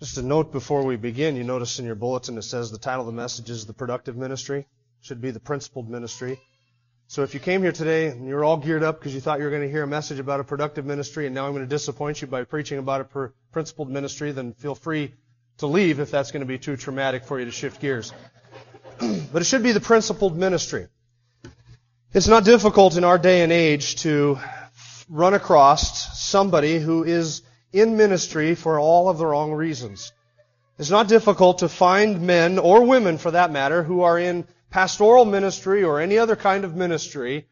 Just a note before we begin, you notice in your bulletin it says the title of the message is The Productive Ministry. Should be The Principled Ministry. So if you came here today and you're all geared up because you thought you were going to hear a message about a productive ministry and now I'm going to disappoint you by preaching about a principled ministry, then feel free to leave if that's going to be too traumatic for you to shift gears. but it should be the principled ministry. It's not difficult in our day and age to run across somebody who is in ministry for all of the wrong reasons. It's not difficult to find men or women for that matter who are in pastoral ministry or any other kind of ministry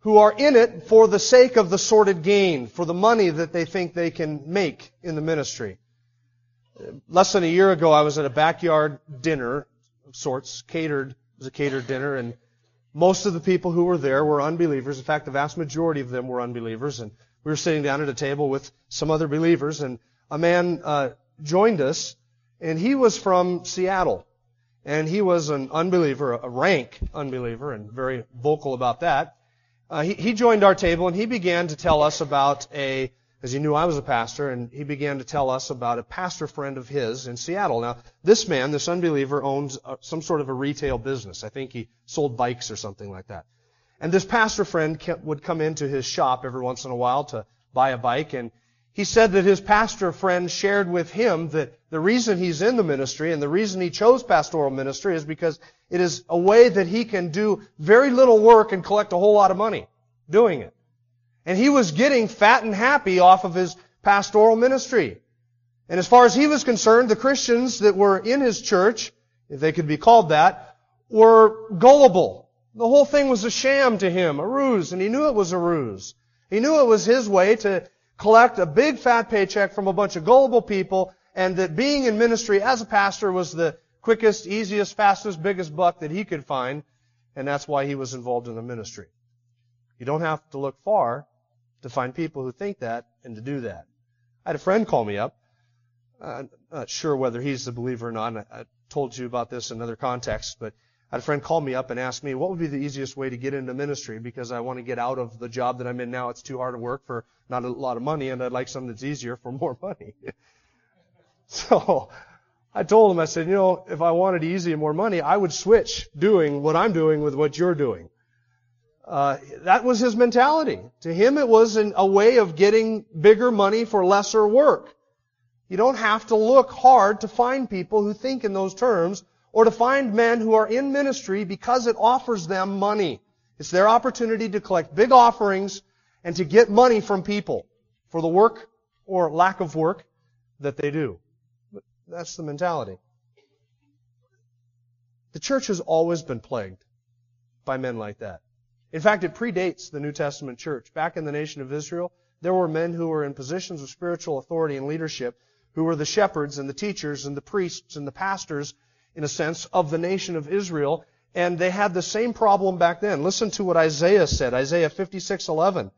who are in it for the sake of the sordid gain, for the money that they think they can make in the ministry. Less than a year ago, I was at a backyard dinner of sorts, catered, it was a catered dinner, and most of the people who were there were unbelievers. In fact, the vast majority of them were unbelievers, and we were sitting down at a table with some other believers, and a man uh, joined us, and he was from Seattle, and he was an unbeliever, a rank unbeliever, and very vocal about that. Uh, he, he joined our table, and he began to tell us about a, as he knew I was a pastor, and he began to tell us about a pastor friend of his in Seattle. Now, this man, this unbeliever, owns uh, some sort of a retail business. I think he sold bikes or something like that. And this pastor friend would come into his shop every once in a while to buy a bike. And he said that his pastor friend shared with him that the reason he's in the ministry and the reason he chose pastoral ministry is because it is a way that he can do very little work and collect a whole lot of money doing it. And he was getting fat and happy off of his pastoral ministry. And as far as he was concerned, the Christians that were in his church, if they could be called that, were gullible the whole thing was a sham to him, a ruse, and he knew it was a ruse. He knew it was his way to collect a big fat paycheck from a bunch of gullible people, and that being in ministry as a pastor was the quickest, easiest, fastest, biggest buck that he could find, and that's why he was involved in the ministry. You don't have to look far to find people who think that and to do that. I had a friend call me up. I'm not sure whether he's a believer or not. I told you about this in other contexts, but had a friend call me up and ask me what would be the easiest way to get into ministry because I want to get out of the job that I'm in now. It's too hard to work for not a lot of money and I'd like something that's easier for more money. so I told him, I said, you know, if I wanted easy and more money, I would switch doing what I'm doing with what you're doing. Uh, that was his mentality. To him, it was an, a way of getting bigger money for lesser work. You don't have to look hard to find people who think in those terms or to find men who are in ministry because it offers them money. It's their opportunity to collect big offerings and to get money from people for the work or lack of work that they do. But that's the mentality. The church has always been plagued by men like that. In fact, it predates the New Testament church. Back in the nation of Israel, there were men who were in positions of spiritual authority and leadership who were the shepherds and the teachers and the priests and the pastors in a sense, of the nation of Israel. And they had the same problem back then. Listen to what Isaiah said, Isaiah 56:11.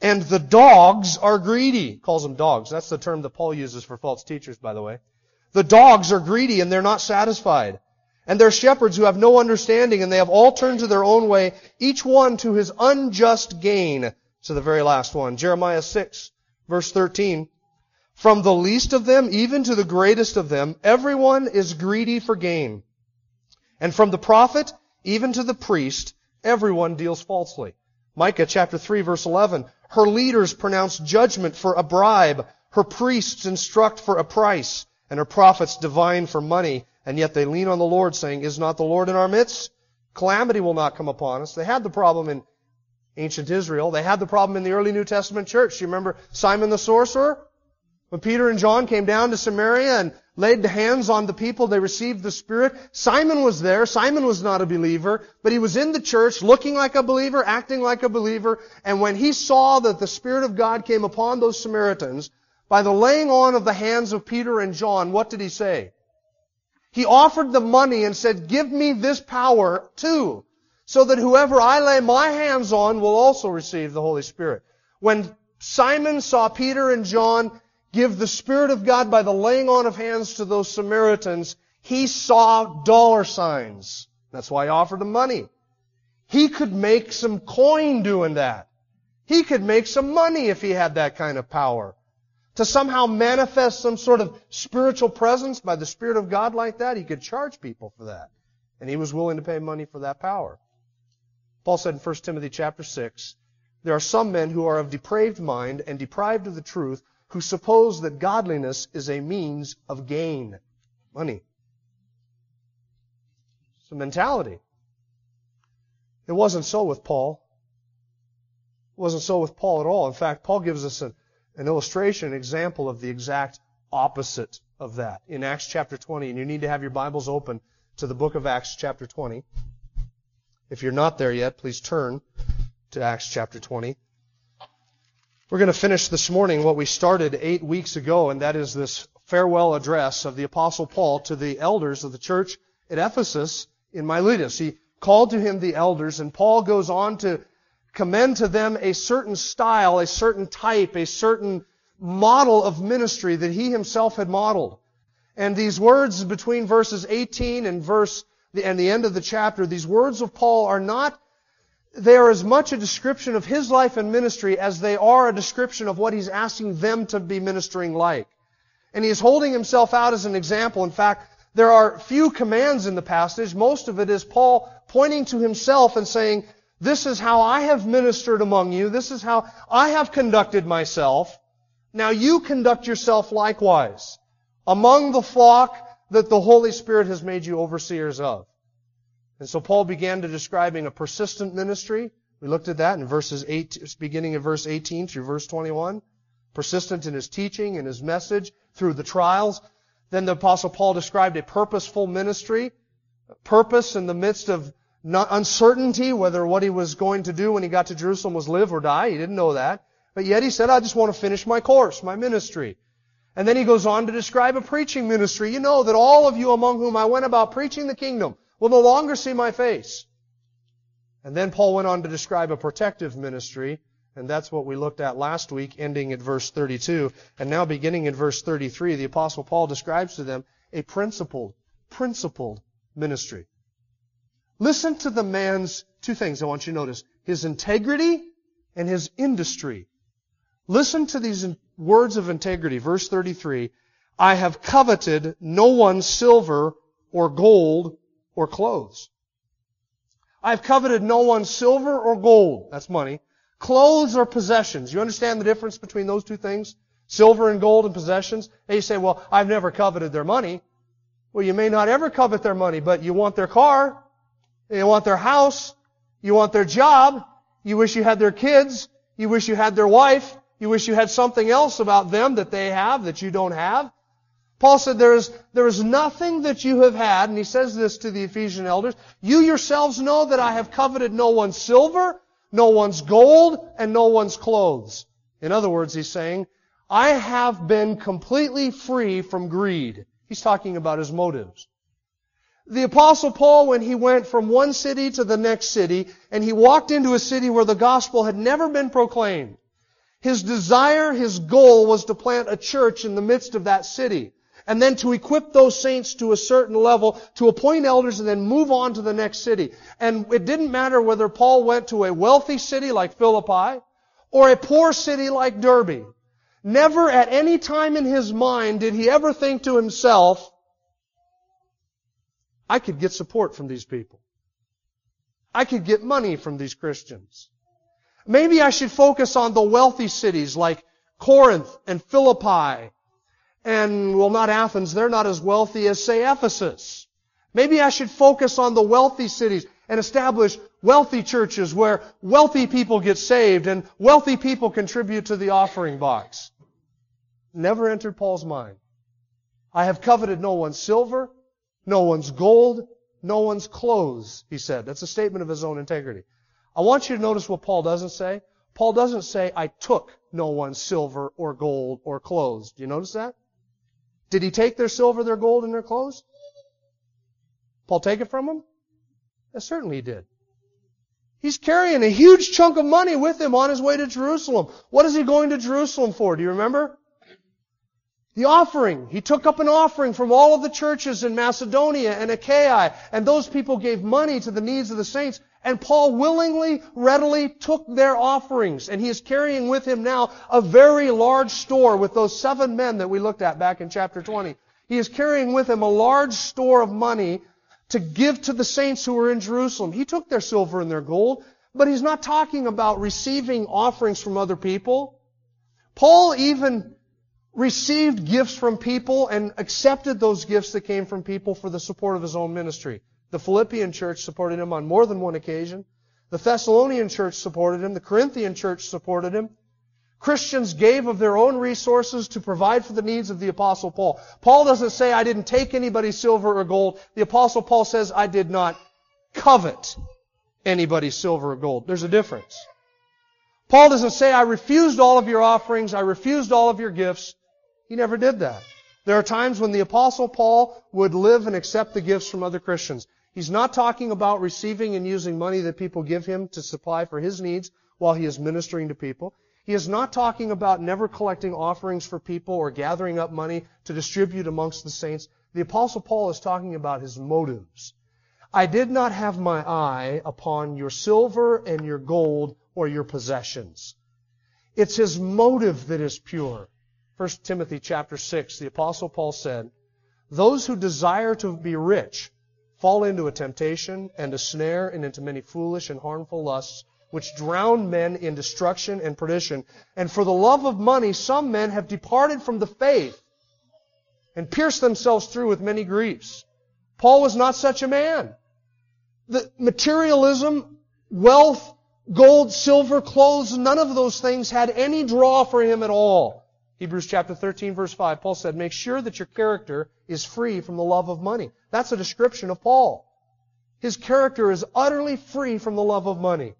And the dogs are greedy. Calls them dogs. That's the term that Paul uses for false teachers, by the way. The dogs are greedy and they're not satisfied. And they're shepherds who have no understanding and they have all turned to their own way, each one to his unjust gain. To the very last one. Jeremiah 6, verse 13. From the least of them even to the greatest of them, everyone is greedy for gain. And from the prophet even to the priest, everyone deals falsely. Micah chapter 3 verse 11. Her leaders pronounce judgment for a bribe. Her priests instruct for a price. And her prophets divine for money. And yet they lean on the Lord saying, is not the Lord in our midst? Calamity will not come upon us. They had the problem in ancient Israel. They had the problem in the early New Testament church. You remember Simon the sorcerer? When Peter and John came down to Samaria and laid the hands on the people, they received the Spirit. Simon was there. Simon was not a believer, but he was in the church looking like a believer, acting like a believer. And when he saw that the Spirit of God came upon those Samaritans, by the laying on of the hands of Peter and John, what did he say? He offered the money and said, give me this power too, so that whoever I lay my hands on will also receive the Holy Spirit. When Simon saw Peter and John give the Spirit of God by the laying on of hands to those Samaritans, he saw dollar signs. That's why he offered them money. He could make some coin doing that. He could make some money if he had that kind of power. To somehow manifest some sort of spiritual presence by the Spirit of God like that, he could charge people for that. And he was willing to pay money for that power. Paul said in 1 Timothy chapter 6, there are some men who are of depraved mind and deprived of the truth, who suppose that godliness is a means of gain. Money. It's a mentality. It wasn't so with Paul. It wasn't so with Paul at all. In fact, Paul gives us an, an illustration, an example of the exact opposite of that in Acts chapter 20. And you need to have your Bibles open to the book of Acts chapter 20. If you're not there yet, please turn to Acts chapter 20. We're going to finish this morning what we started eight weeks ago, and that is this farewell address of the Apostle Paul to the elders of the church at Ephesus in Miletus. He called to him the elders, and Paul goes on to commend to them a certain style, a certain type, a certain model of ministry that he himself had modeled. And these words between verses 18 and verse and the end of the chapter, these words of Paul are not they are as much a description of his life and ministry as they are a description of what he's asking them to be ministering like. And he is holding himself out as an example. In fact, there are few commands in the passage. Most of it is Paul pointing to himself and saying, this is how I have ministered among you. This is how I have conducted myself. Now you conduct yourself likewise among the flock that the Holy Spirit has made you overseers of. And so Paul began to describing a persistent ministry. We looked at that in verses 8, beginning of verse 18 through verse 21. Persistent in his teaching and his message through the trials. Then the apostle Paul described a purposeful ministry. Purpose in the midst of uncertainty whether what he was going to do when he got to Jerusalem was live or die. He didn't know that. But yet he said, I just want to finish my course, my ministry. And then he goes on to describe a preaching ministry. You know that all of you among whom I went about preaching the kingdom will no longer see my face. And then Paul went on to describe a protective ministry, and that's what we looked at last week, ending at verse 32. And now beginning in verse 33, the apostle Paul describes to them a principled, principled ministry. Listen to the man's two things I want you to notice. His integrity and his industry. Listen to these words of integrity. Verse 33. I have coveted no one's silver or gold or clothes. I have coveted no one's silver or gold. That's money. Clothes or possessions. You understand the difference between those two things? Silver and gold and possessions? And you say, well, I've never coveted their money. Well, you may not ever covet their money, but you want their car. You want their house. You want their job. You wish you had their kids. You wish you had their wife. You wish you had something else about them that they have that you don't have. Paul said there is, there is nothing that you have had, and he says this to the Ephesian elders, you yourselves know that I have coveted no one's silver, no one's gold, and no one's clothes. In other words, he's saying, I have been completely free from greed. He's talking about his motives. The apostle Paul, when he went from one city to the next city, and he walked into a city where the gospel had never been proclaimed, his desire, his goal was to plant a church in the midst of that city. And then to equip those saints to a certain level, to appoint elders and then move on to the next city. And it didn't matter whether Paul went to a wealthy city like Philippi or a poor city like Derbe. Never at any time in his mind did he ever think to himself, I could get support from these people. I could get money from these Christians. Maybe I should focus on the wealthy cities like Corinth and Philippi and, well, not Athens. They're not as wealthy as, say, Ephesus. Maybe I should focus on the wealthy cities and establish wealthy churches where wealthy people get saved and wealthy people contribute to the offering box. Never entered Paul's mind. I have coveted no one's silver, no one's gold, no one's clothes, he said. That's a statement of his own integrity. I want you to notice what Paul doesn't say. Paul doesn't say, I took no one's silver or gold or clothes. Do you notice that? Did he take their silver, their gold, and their clothes? Paul take it from them? Yes, certainly he did. He's carrying a huge chunk of money with him on his way to Jerusalem. What is he going to Jerusalem for? Do you remember? The offering. He took up an offering from all of the churches in Macedonia and Achaia, and those people gave money to the needs of the saints, and Paul willingly, readily took their offerings, and he is carrying with him now a very large store with those seven men that we looked at back in chapter 20. He is carrying with him a large store of money to give to the saints who were in Jerusalem. He took their silver and their gold, but he's not talking about receiving offerings from other people. Paul even received gifts from people and accepted those gifts that came from people for the support of his own ministry. The Philippian church supported him on more than one occasion. The Thessalonian church supported him. The Corinthian church supported him. Christians gave of their own resources to provide for the needs of the Apostle Paul. Paul doesn't say, I didn't take anybody's silver or gold. The Apostle Paul says, I did not covet anybody's silver or gold. There's a difference. Paul doesn't say, I refused all of your offerings, I refused all of your gifts. He never did that. There are times when the Apostle Paul would live and accept the gifts from other Christians. He's not talking about receiving and using money that people give him to supply for his needs while he is ministering to people. He is not talking about never collecting offerings for people or gathering up money to distribute amongst the saints. The apostle Paul is talking about his motives. I did not have my eye upon your silver and your gold or your possessions. It's his motive that is pure. 1 Timothy chapter 6, the apostle Paul said, Those who desire to be rich fall into a temptation and a snare and into many foolish and harmful lusts which drown men in destruction and perdition. And for the love of money, some men have departed from the faith and pierced themselves through with many griefs. Paul was not such a man. The materialism, wealth, gold, silver, clothes, none of those things had any draw for him at all. Hebrews chapter 13 verse 5, Paul said, make sure that your character is free from the love of money. That's a description of Paul. His character is utterly free from the love of money.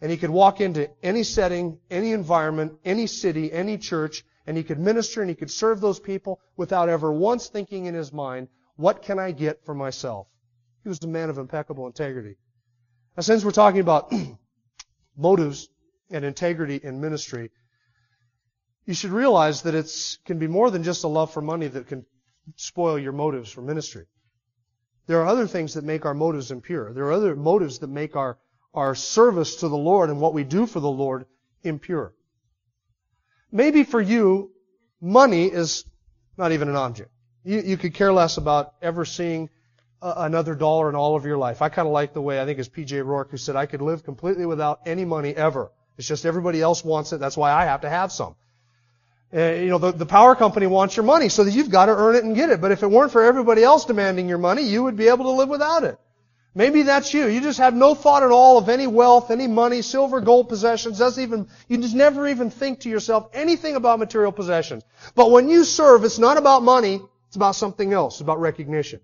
And he could walk into any setting, any environment, any city, any church, and he could minister and he could serve those people without ever once thinking in his mind, what can I get for myself? He was a man of impeccable integrity. Now, since we're talking about motives and integrity in ministry, you should realize that it can be more than just a love for money that can spoil your motives for ministry. There are other things that make our motives impure. There are other motives that make our our service to the Lord and what we do for the Lord impure. Maybe for you, money is not even an object. You, you could care less about ever seeing a, another dollar in all of your life. I kind of like the way, I think it's P.J. O'Rourke who said, I could live completely without any money ever. It's just everybody else wants it. That's why I have to have some. Uh, you know, the, the power company wants your money so that you've got to earn it and get it. But if it weren't for everybody else demanding your money, you would be able to live without it. Maybe that's you. You just have no thought at all of any wealth, any money, silver, gold possessions. Doesn't even, you just never even think to yourself anything about material possessions. But when you serve, it's not about money. It's about something else. It's about recognition.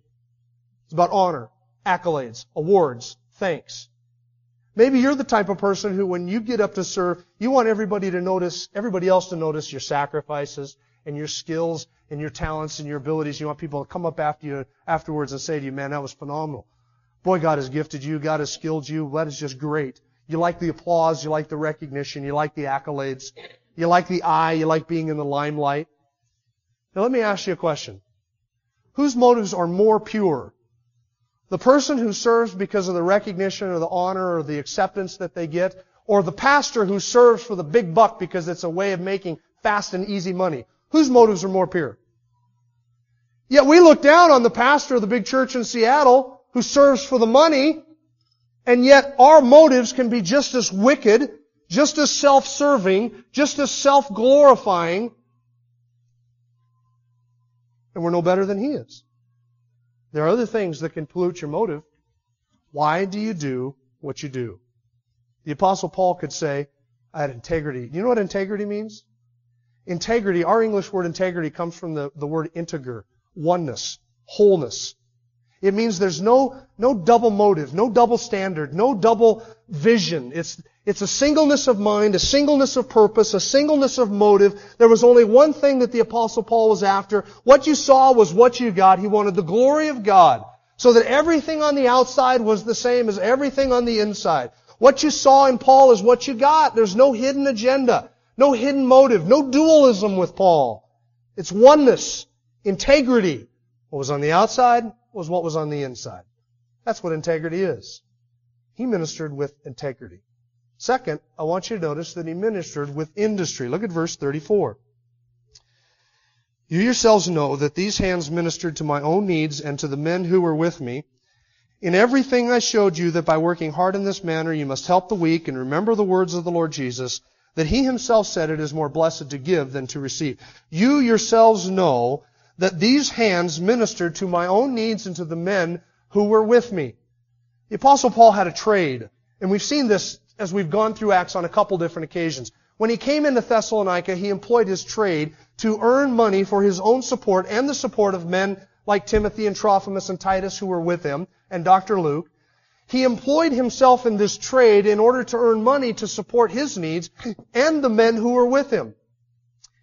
It's about honor, accolades, awards, thanks. Maybe you're the type of person who, when you get up to serve, you want everybody to notice, everybody else to notice your sacrifices and your skills and your talents and your abilities. You want people to come up after you afterwards and say to you, man, that was phenomenal. Boy, God has gifted you. God has skilled you. That is just great. You like the applause. You like the recognition. You like the accolades. You like the eye. You like being in the limelight. Now let me ask you a question. Whose motives are more pure? The person who serves because of the recognition or the honor or the acceptance that they get, or the pastor who serves for the big buck because it's a way of making fast and easy money? Whose motives are more pure? Yet we look down on the pastor of the big church in Seattle who serves for the money, and yet our motives can be just as wicked, just as self-serving, just as self-glorifying, and we're no better than he is. There are other things that can pollute your motive. Why do you do what you do? The apostle Paul could say, I had integrity. You know what integrity means? Integrity, our English word integrity comes from the, the word integer, oneness, wholeness. It means there's no, no double motive, no double standard, no double vision. It's, it's a singleness of mind, a singleness of purpose, a singleness of motive. There was only one thing that the apostle Paul was after. What you saw was what you got. He wanted the glory of God. So that everything on the outside was the same as everything on the inside. What you saw in Paul is what you got. There's no hidden agenda, no hidden motive, no dualism with Paul. It's oneness, integrity. What was on the outside was what was on the inside. That's what integrity is. He ministered with integrity. Second, I want you to notice that he ministered with industry. Look at verse 34. You yourselves know that these hands ministered to my own needs and to the men who were with me. In everything I showed you that by working hard in this manner you must help the weak and remember the words of the Lord Jesus, that he himself said it is more blessed to give than to receive. You yourselves know that these hands ministered to my own needs and to the men who were with me. The apostle Paul had a trade, and we've seen this as we've gone through Acts on a couple different occasions. When he came into Thessalonica, he employed his trade to earn money for his own support and the support of men like Timothy and Trophimus and Titus who were with him, and Dr. Luke. He employed himself in this trade in order to earn money to support his needs and the men who were with him.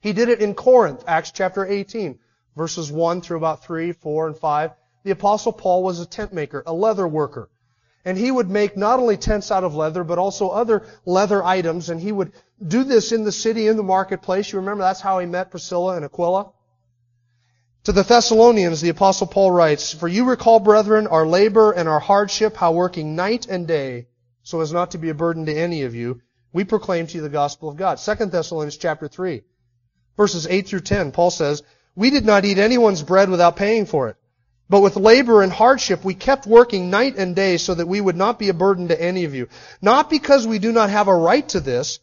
He did it in Corinth, Acts chapter 18, verses 1 through about 3, 4, and 5. The apostle Paul was a tent maker, a leather worker. And he would make not only tents out of leather, but also other leather items. And he would do this in the city, in the marketplace. You remember that's how he met Priscilla and Aquila? To the Thessalonians, the apostle Paul writes, For you recall, brethren, our labor and our hardship, how working night and day, so as not to be a burden to any of you, we proclaim to you the gospel of God. 2 Thessalonians chapter 3, verses 8 through 10, Paul says, We did not eat anyone's bread without paying for it. But with labor and hardship, we kept working night and day so that we would not be a burden to any of you. Not because we do not have a right to this,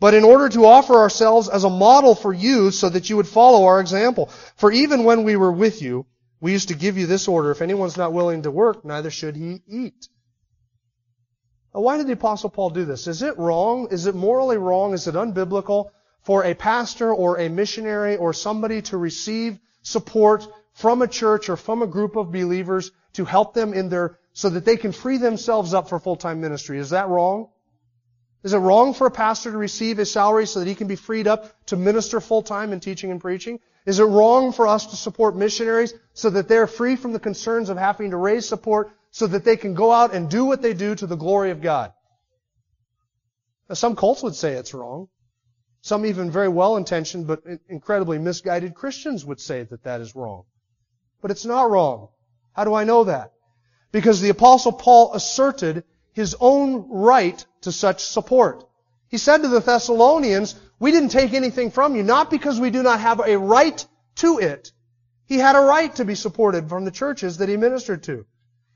but in order to offer ourselves as a model for you so that you would follow our example. For even when we were with you, we used to give you this order, if anyone's not willing to work, neither should he eat. Now, why did the apostle Paul do this? Is it wrong? Is it morally wrong? Is it unbiblical for a pastor or a missionary or somebody to receive support from a church or from a group of believers to help them in their, so that they can free themselves up for full-time ministry. Is that wrong? Is it wrong for a pastor to receive a salary so that he can be freed up to minister full-time in teaching and preaching? Is it wrong for us to support missionaries so that they're free from the concerns of having to raise support so that they can go out and do what they do to the glory of God? Now, some cults would say it's wrong. Some even very well-intentioned but incredibly misguided Christians would say that that is wrong. But it's not wrong. How do I know that? Because the apostle Paul asserted his own right to such support. He said to the Thessalonians, we didn't take anything from you, not because we do not have a right to it. He had a right to be supported from the churches that he ministered to.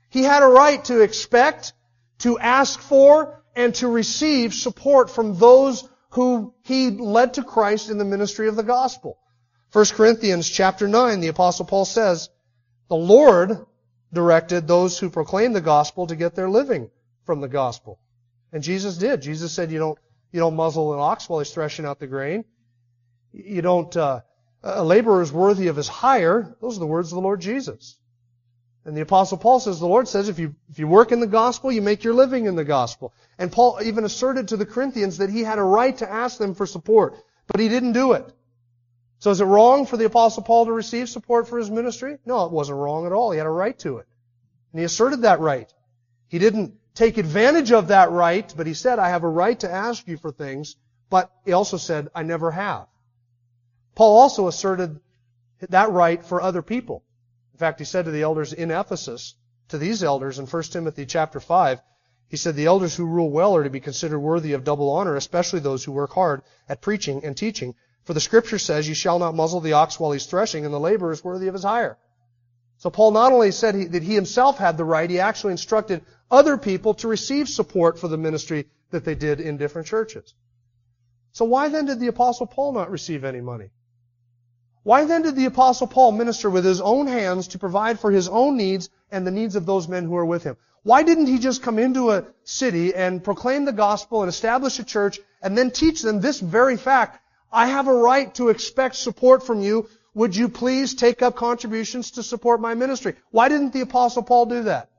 He had a right to expect, to ask for, and to receive support from those who he led to Christ in the ministry of the gospel. 1 Corinthians chapter 9, the apostle Paul says, the Lord directed those who proclaim the gospel to get their living from the gospel. And Jesus did. Jesus said you don't, you don't muzzle an ox while he's threshing out the grain. You don't, uh, a laborer is worthy of his hire. Those are the words of the Lord Jesus. And the apostle Paul says, the Lord says, if you, if you work in the gospel, you make your living in the gospel. And Paul even asserted to the Corinthians that he had a right to ask them for support, but he didn't do it. So is it wrong for the Apostle Paul to receive support for his ministry? No, it wasn't wrong at all. He had a right to it. And he asserted that right. He didn't take advantage of that right, but he said, I have a right to ask you for things, but he also said, I never have. Paul also asserted that right for other people. In fact, he said to the elders in Ephesus, to these elders in 1 Timothy chapter 5, he said, the elders who rule well are to be considered worthy of double honor, especially those who work hard at preaching and teaching. For the scripture says, you shall not muzzle the ox while he's threshing, and the laborer is worthy of his hire. So Paul not only said he, that he himself had the right, he actually instructed other people to receive support for the ministry that they did in different churches. So why then did the apostle Paul not receive any money? Why then did the apostle Paul minister with his own hands to provide for his own needs and the needs of those men who are with him? Why didn't he just come into a city and proclaim the gospel and establish a church and then teach them this very fact I have a right to expect support from you. Would you please take up contributions to support my ministry? Why didn't the apostle Paul do that?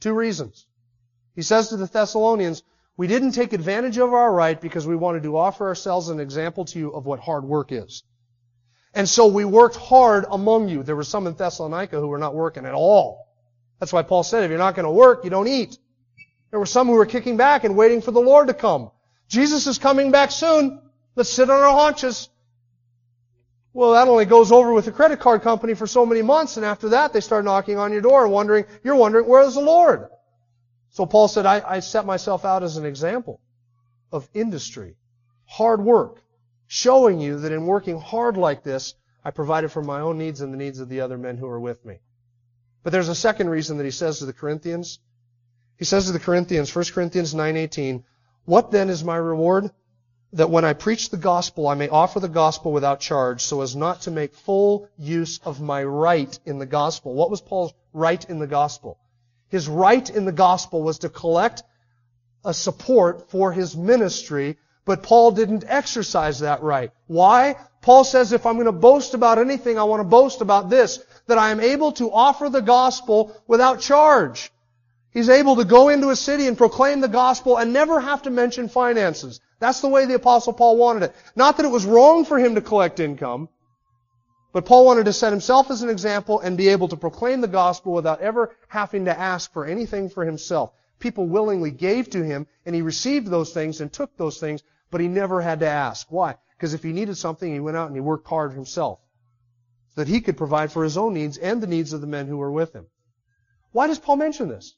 Two reasons. He says to the Thessalonians, we didn't take advantage of our right because we wanted to offer ourselves an example to you of what hard work is. And so we worked hard among you. There were some in Thessalonica who were not working at all. That's why Paul said, if you're not going to work, you don't eat. There were some who were kicking back and waiting for the Lord to come. Jesus is coming back soon. Let's sit on our haunches. Well, that only goes over with the credit card company for so many months, and after that, they start knocking on your door, wondering, you're wondering, where is the Lord? So Paul said, I, I set myself out as an example of industry, hard work, showing you that in working hard like this, I provided for my own needs and the needs of the other men who are with me. But there's a second reason that he says to the Corinthians. He says to the Corinthians, 1 Corinthians 9:18, "What then is my reward? That when I preach the gospel, I may offer the gospel without charge, so as not to make full use of my right in the gospel." What was Paul's right in the gospel? His right in the gospel was to collect a support for his ministry, but Paul didn't exercise that right. Why? Paul says if I'm going to boast about anything, I want to boast about this, that I am able to offer the gospel without charge. He's able to go into a city and proclaim the gospel and never have to mention finances. That's the way the apostle Paul wanted it. Not that it was wrong for him to collect income, but Paul wanted to set himself as an example and be able to proclaim the gospel without ever having to ask for anything for himself. People willingly gave to him and he received those things and took those things, but he never had to ask. Why? Because if he needed something, he went out and he worked hard himself so that he could provide for his own needs and the needs of the men who were with him. Why does Paul mention this?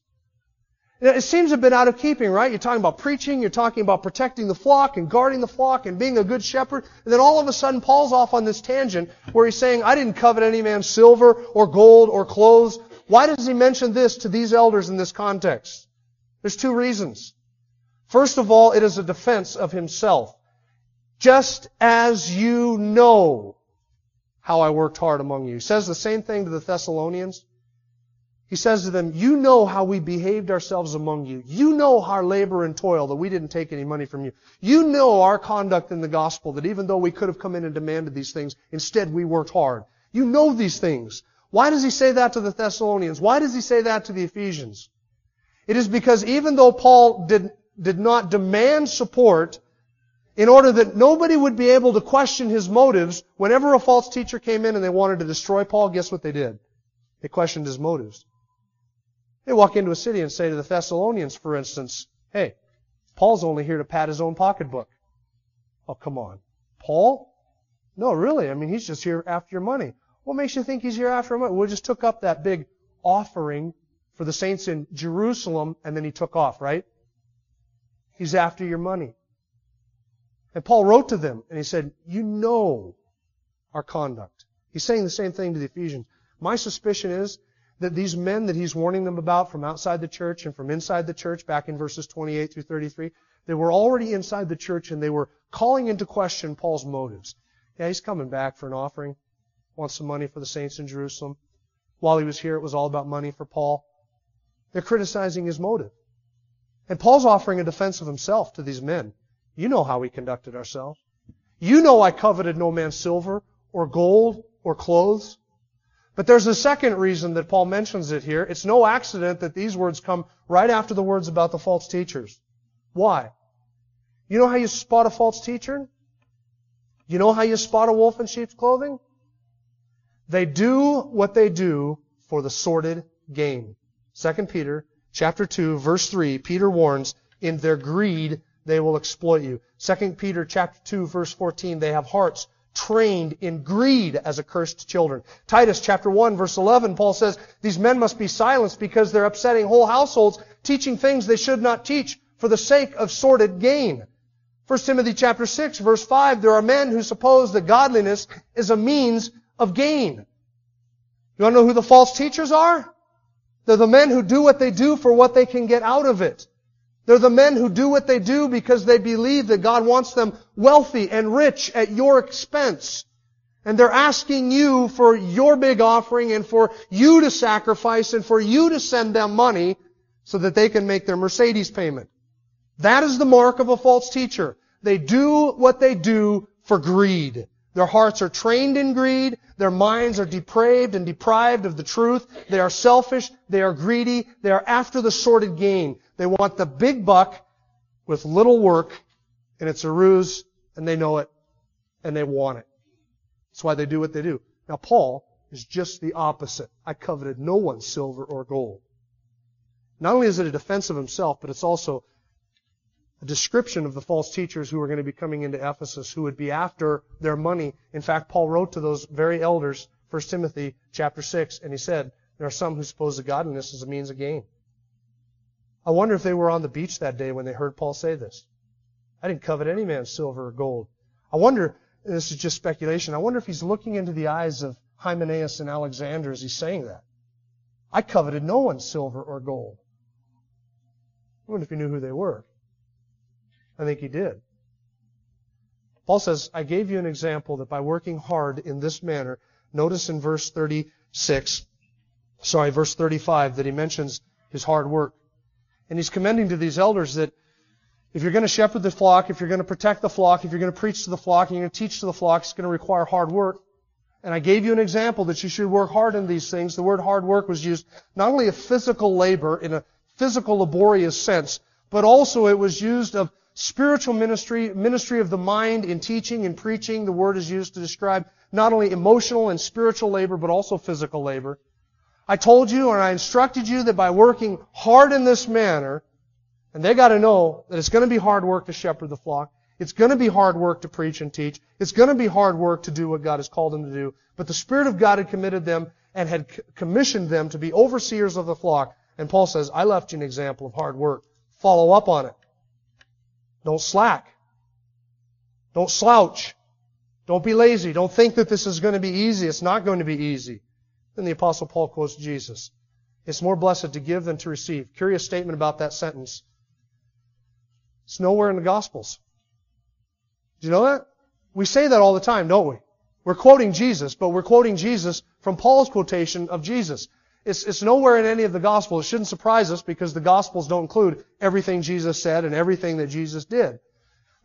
It seems a bit out of keeping, right? You're talking about preaching, you're talking about protecting the flock and guarding the flock and being a good shepherd, and then all of a sudden Paul's off on this tangent where he's saying, I didn't covet any man's silver or gold or clothes. Why does he mention this to these elders in this context? There's two reasons. First of all, it is a defense of himself. Just as you know how I worked hard among you. He says the same thing to the Thessalonians. He says to them, You know how we behaved ourselves among you. You know our labor and toil, that we didn't take any money from you. You know our conduct in the gospel, that even though we could have come in and demanded these things, instead we worked hard. You know these things. Why does he say that to the Thessalonians? Why does he say that to the Ephesians? It is because even though Paul did, did not demand support, in order that nobody would be able to question his motives, whenever a false teacher came in and they wanted to destroy Paul, guess what they did? They questioned his motives. They walk into a city and say to the Thessalonians, for instance, hey, Paul's only here to pat his own pocketbook. Oh, come on. Paul? No, really. I mean, he's just here after your money. What makes you think he's here after money? We just took up that big offering for the saints in Jerusalem and then he took off, right? He's after your money. And Paul wrote to them and he said, You know our conduct. He's saying the same thing to the Ephesians. My suspicion is that these men that he's warning them about from outside the church and from inside the church, back in verses 28 through 33, they were already inside the church and they were calling into question Paul's motives. Yeah, he's coming back for an offering, wants some money for the saints in Jerusalem. While he was here, it was all about money for Paul. They're criticizing his motive. And Paul's offering a defense of himself to these men. You know how we conducted ourselves. You know I coveted no man's silver or gold or clothes. But there's a second reason that Paul mentions it here. It's no accident that these words come right after the words about the false teachers. Why? You know how you spot a false teacher? You know how you spot a wolf in sheep's clothing? They do what they do for the sordid gain. 2 Peter chapter 2 verse 3, Peter warns, in their greed they will exploit you. 2 Peter chapter 2 verse 14, they have hearts trained in greed as accursed children. Titus chapter 1 verse 11, Paul says, these men must be silenced because they're upsetting whole households, teaching things they should not teach for the sake of sordid gain. 1 Timothy chapter 6 verse 5, there are men who suppose that godliness is a means of gain. You want to know who the false teachers are? They're the men who do what they do for what they can get out of it. They're the men who do what they do because they believe that God wants them wealthy and rich at your expense. And they're asking you for your big offering and for you to sacrifice and for you to send them money so that they can make their Mercedes payment. That is the mark of a false teacher. They do what they do for greed. Their hearts are trained in greed. Their minds are depraved and deprived of the truth. They are selfish. They are greedy. They are after the sordid gain. They want the big buck with little work, and it's a ruse, and they know it, and they want it. That's why they do what they do. Now, Paul is just the opposite. I coveted no one's silver or gold. Not only is it a defense of himself, but it's also description of the false teachers who are going to be coming into Ephesus, who would be after their money. In fact, Paul wrote to those very elders, 1 Timothy chapter 6, and he said, there are some who suppose that godliness is a means of gain. I wonder if they were on the beach that day when they heard Paul say this. I didn't covet any man's silver or gold. I wonder, this is just speculation, I wonder if he's looking into the eyes of Hymenaeus and Alexander as he's saying that. I coveted no one's silver or gold. I wonder if he knew who they were. I think he did. Paul says, I gave you an example that by working hard in this manner, notice in verse 36, sorry, verse 35, that he mentions his hard work. And he's commending to these elders that if you're going to shepherd the flock, if you're going to protect the flock, if you're going to preach to the flock, and you're going to teach to the flock, it's going to require hard work. And I gave you an example that you should work hard in these things. The word hard work was used not only of physical labor in a physical laborious sense, but also it was used of spiritual ministry, ministry of the mind in teaching and preaching. The word is used to describe not only emotional and spiritual labor, but also physical labor. I told you and I instructed you that by working hard in this manner, and they got to know that it's going to be hard work to shepherd the flock. It's going to be hard work to preach and teach. It's going to be hard work to do what God has called them to do. But the Spirit of God had committed them and had commissioned them to be overseers of the flock. And Paul says, I left you an example of hard work. Follow up on it. Don't slack. Don't slouch. Don't be lazy. Don't think that this is going to be easy. It's not going to be easy. Then the apostle Paul quotes Jesus. It's more blessed to give than to receive. Curious statement about that sentence. It's nowhere in the Gospels. Do you know that? We say that all the time, don't we? We're quoting Jesus, but we're quoting Jesus from Paul's quotation of Jesus. It's, it's nowhere in any of the Gospels. It shouldn't surprise us because the Gospels don't include everything Jesus said and everything that Jesus did.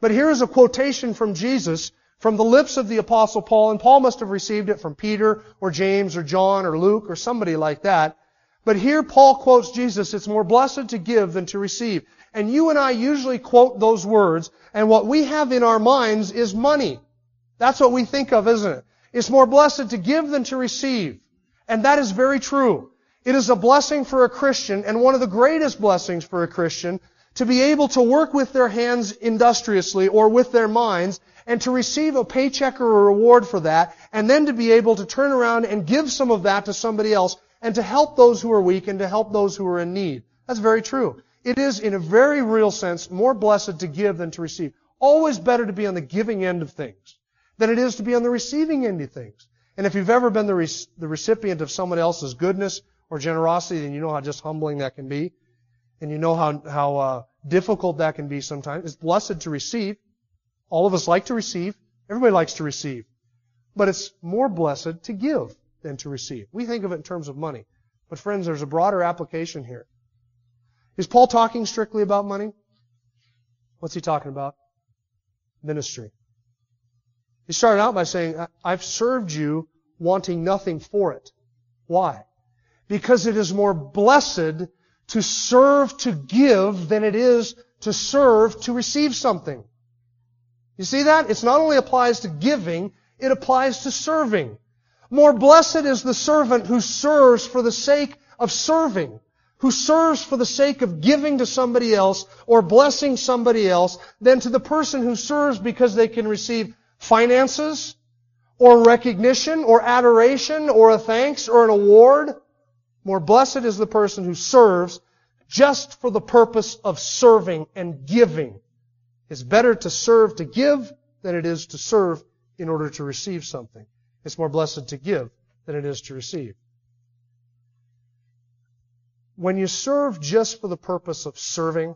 But here is a quotation from Jesus from the lips of the Apostle Paul, and Paul must have received it from Peter or James or John or Luke or somebody like that. But here Paul quotes Jesus, it's more blessed to give than to receive. And you and I usually quote those words, and what we have in our minds is money. That's what we think of, isn't it? It's more blessed to give than to receive. And that is very true. It is a blessing for a Christian, and one of the greatest blessings for a Christian, to be able to work with their hands industriously or with their minds and to receive a paycheck or a reward for that, and then to be able to turn around and give some of that to somebody else and to help those who are weak and to help those who are in need. That's very true. It is, in a very real sense, more blessed to give than to receive. Always better to be on the giving end of things than it is to be on the receiving end of things. And if you've ever been the, re- the recipient of someone else's goodness or generosity, then you know how just humbling that can be. And you know how, how uh, difficult that can be sometimes. It's blessed to receive. All of us like to receive. Everybody likes to receive. But it's more blessed to give than to receive. We think of it in terms of money. But friends, there's a broader application here. Is Paul talking strictly about money? What's he talking about? Ministry. He started out by saying, I've served you wanting nothing for it. Why? Because it is more blessed to serve to give than it is to serve to receive something. You see that? It not only applies to giving, it applies to serving. More blessed is the servant who serves for the sake of serving who serves for the sake of giving to somebody else or blessing somebody else than to the person who serves because they can receive finances or recognition or adoration or a thanks or an award. More blessed is the person who serves just for the purpose of serving and giving. It's better to serve to give than it is to serve in order to receive something. It's more blessed to give than it is to receive. When you serve just for the purpose of serving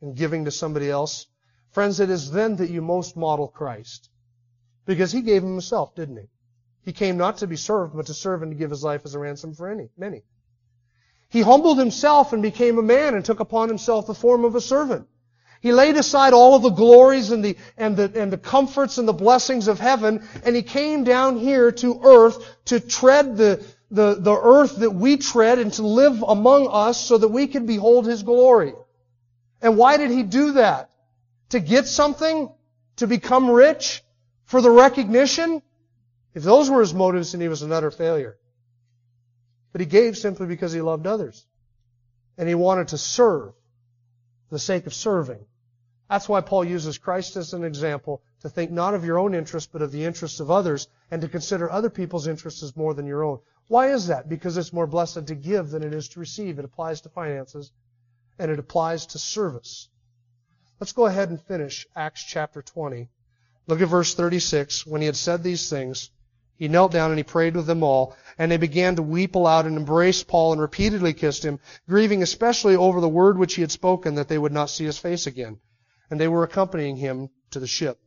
and giving to somebody else, friends, it is then that you most model Christ. Because he gave himself, didn't he? He came not to be served, but to serve and to give his life as a ransom for any, many. He humbled himself and became a man and took upon himself the form of a servant. He laid aside all of the glories and the, and the, and the comforts and the blessings of heaven, and he came down here to earth to tread the, the, the earth that we tread and to live among us so that we could behold His glory. And why did He do that? To get something? To become rich? For the recognition? If those were his motives, then he was an utter failure. But he gave simply because he loved others. And he wanted to serve for the sake of serving. That's why Paul uses Christ as an example to think not of your own interests, but of the interests of others, and to consider other people's interests as more than your own. Why is that? Because it's more blessed to give than it is to receive. It applies to finances, and it applies to service. Let's go ahead and finish Acts chapter 20. Look at verse 36. When he had said these things, he knelt down and he prayed with them all, and they began to weep aloud and embraced Paul and repeatedly kissed him, grieving especially over the word which he had spoken that they would not see his face again. And they were accompanying him to the ship.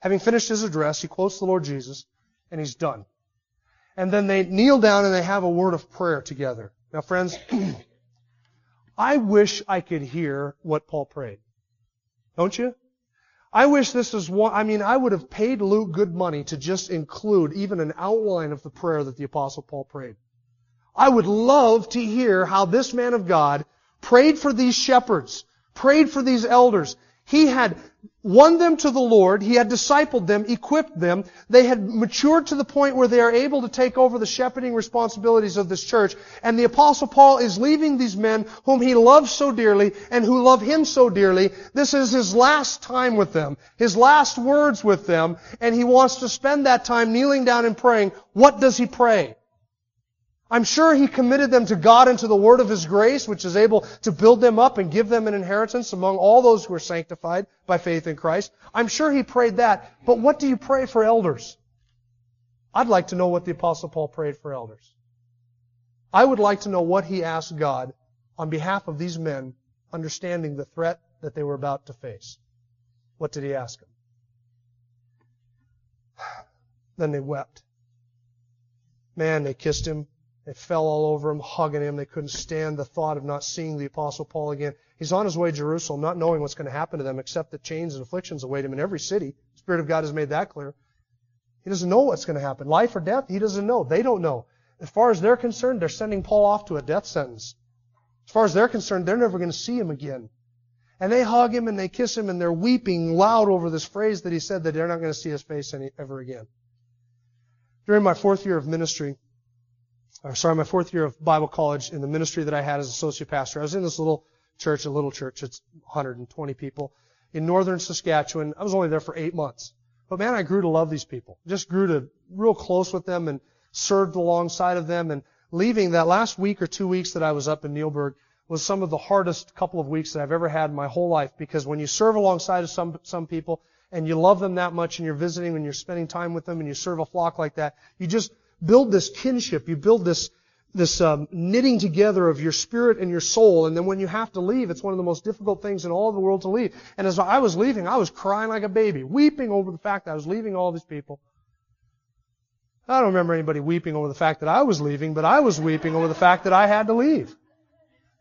Having finished his address, he quotes the Lord Jesus, and he's done. And then they kneel down and they have a word of prayer together. Now friends, I wish I could hear what Paul prayed. Don't you? I wish this was one, I mean, I would have paid Luke good money to just include even an outline of the prayer that the apostle Paul prayed. I would love to hear how this man of God prayed for these shepherds, prayed for these elders, he had won them to the Lord. He had discipled them, equipped them. They had matured to the point where they are able to take over the shepherding responsibilities of this church. And the apostle Paul is leaving these men whom he loves so dearly and who love him so dearly. This is his last time with them, his last words with them, and he wants to spend that time kneeling down and praying. What does he pray? I'm sure he committed them to God and to the word of his grace, which is able to build them up and give them an inheritance among all those who are sanctified by faith in Christ. I'm sure he prayed that. But what do you pray for elders? I'd like to know what the apostle Paul prayed for elders. I would like to know what he asked God on behalf of these men, understanding the threat that they were about to face. What did he ask them? Then they wept. Man, they kissed him. They fell all over him, hugging him. They couldn't stand the thought of not seeing the Apostle Paul again. He's on his way to Jerusalem, not knowing what's going to happen to them, except that chains and afflictions await him in every city. The Spirit of God has made that clear. He doesn't know what's going to happen. Life or death, he doesn't know. They don't know. As far as they're concerned, they're sending Paul off to a death sentence. As far as they're concerned, they're never going to see him again. And they hug him and they kiss him and they're weeping loud over this phrase that he said that they're not going to see his face any, ever again. During my fourth year of ministry, or sorry, my fourth year of Bible college in the ministry that I had as associate pastor. I was in this little church, a little church. It's 120 people in northern Saskatchewan. I was only there for eight months. But man, I grew to love these people. Just grew to real close with them and served alongside of them. And leaving that last week or two weeks that I was up in Neilburg was some of the hardest couple of weeks that I've ever had in my whole life because when you serve alongside of some, some people and you love them that much and you're visiting and you're spending time with them and you serve a flock like that, you just build this kinship. You build this this um, knitting together of your spirit and your soul. And then when you have to leave, it's one of the most difficult things in all the world to leave. And as I was leaving, I was crying like a baby, weeping over the fact that I was leaving all these people. I don't remember anybody weeping over the fact that I was leaving, but I was weeping over the fact that I had to leave.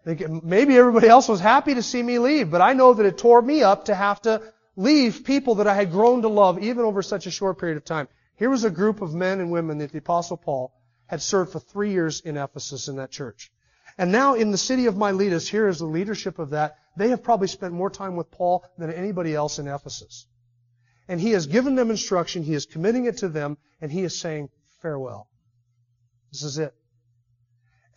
Maybe everybody else was happy to see me leave, but I know that it tore me up to have to leave people that I had grown to love even over such a short period of time. Here was a group of men and women that the Apostle Paul had served for three years in Ephesus in that church. And now in the city of Miletus, here is the leadership of that. They have probably spent more time with Paul than anybody else in Ephesus. And he has given them instruction, he is committing it to them, and he is saying, farewell. This is it.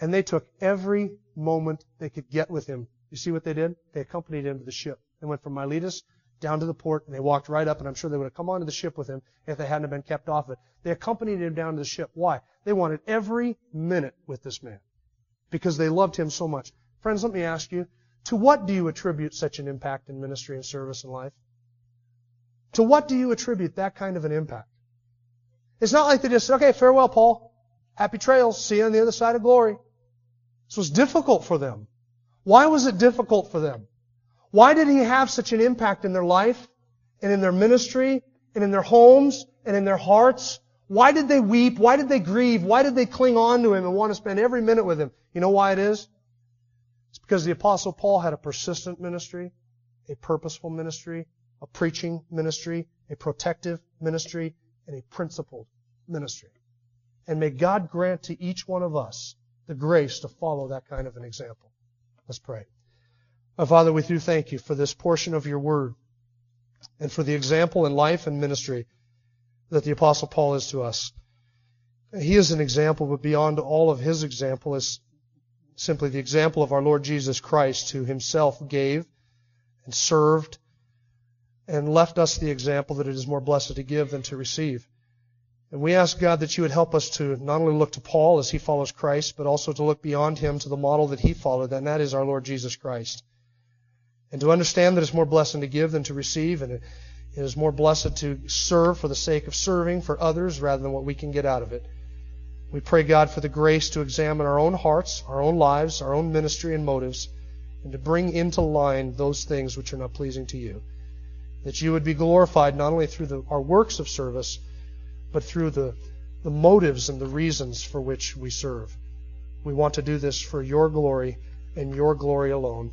And they took every moment they could get with him. You see what they did? They accompanied him to the ship. They went from Miletus down to the port, and they walked right up, and I'm sure they would have come onto the ship with him if they hadn't been kept off it. They accompanied him down to the ship. Why? They wanted every minute with this man because they loved him so much. Friends, let me ask you, to what do you attribute such an impact in ministry and service in life? To what do you attribute that kind of an impact? It's not like they just said, okay, farewell, Paul. Happy trails. See you on the other side of glory. This was difficult for them. Why was it difficult for them? Why did he have such an impact in their life and in their ministry and in their homes and in their hearts? Why did they weep? Why did they grieve? Why did they cling on to him and want to spend every minute with him? You know why it is? It's because the apostle Paul had a persistent ministry, a purposeful ministry, a preaching ministry, a protective ministry, and a principled ministry. And may God grant to each one of us the grace to follow that kind of an example. Let's pray. Oh, Father, we do thank you for this portion of your word and for the example in life and ministry that the Apostle Paul is to us. He is an example, but beyond all of his example is simply the example of our Lord Jesus Christ, who himself gave and served and left us the example that it is more blessed to give than to receive. And we ask God that you would help us to not only look to Paul as he follows Christ, but also to look beyond him to the model that he followed, and that is our Lord Jesus Christ. And to understand that it's more blessed to give than to receive, and it is more blessed to serve for the sake of serving for others rather than what we can get out of it. We pray, God, for the grace to examine our own hearts, our own lives, our own ministry and motives, and to bring into line those things which are not pleasing to you. That you would be glorified not only through the, our works of service, but through the, the motives and the reasons for which we serve. We want to do this for your glory and your glory alone.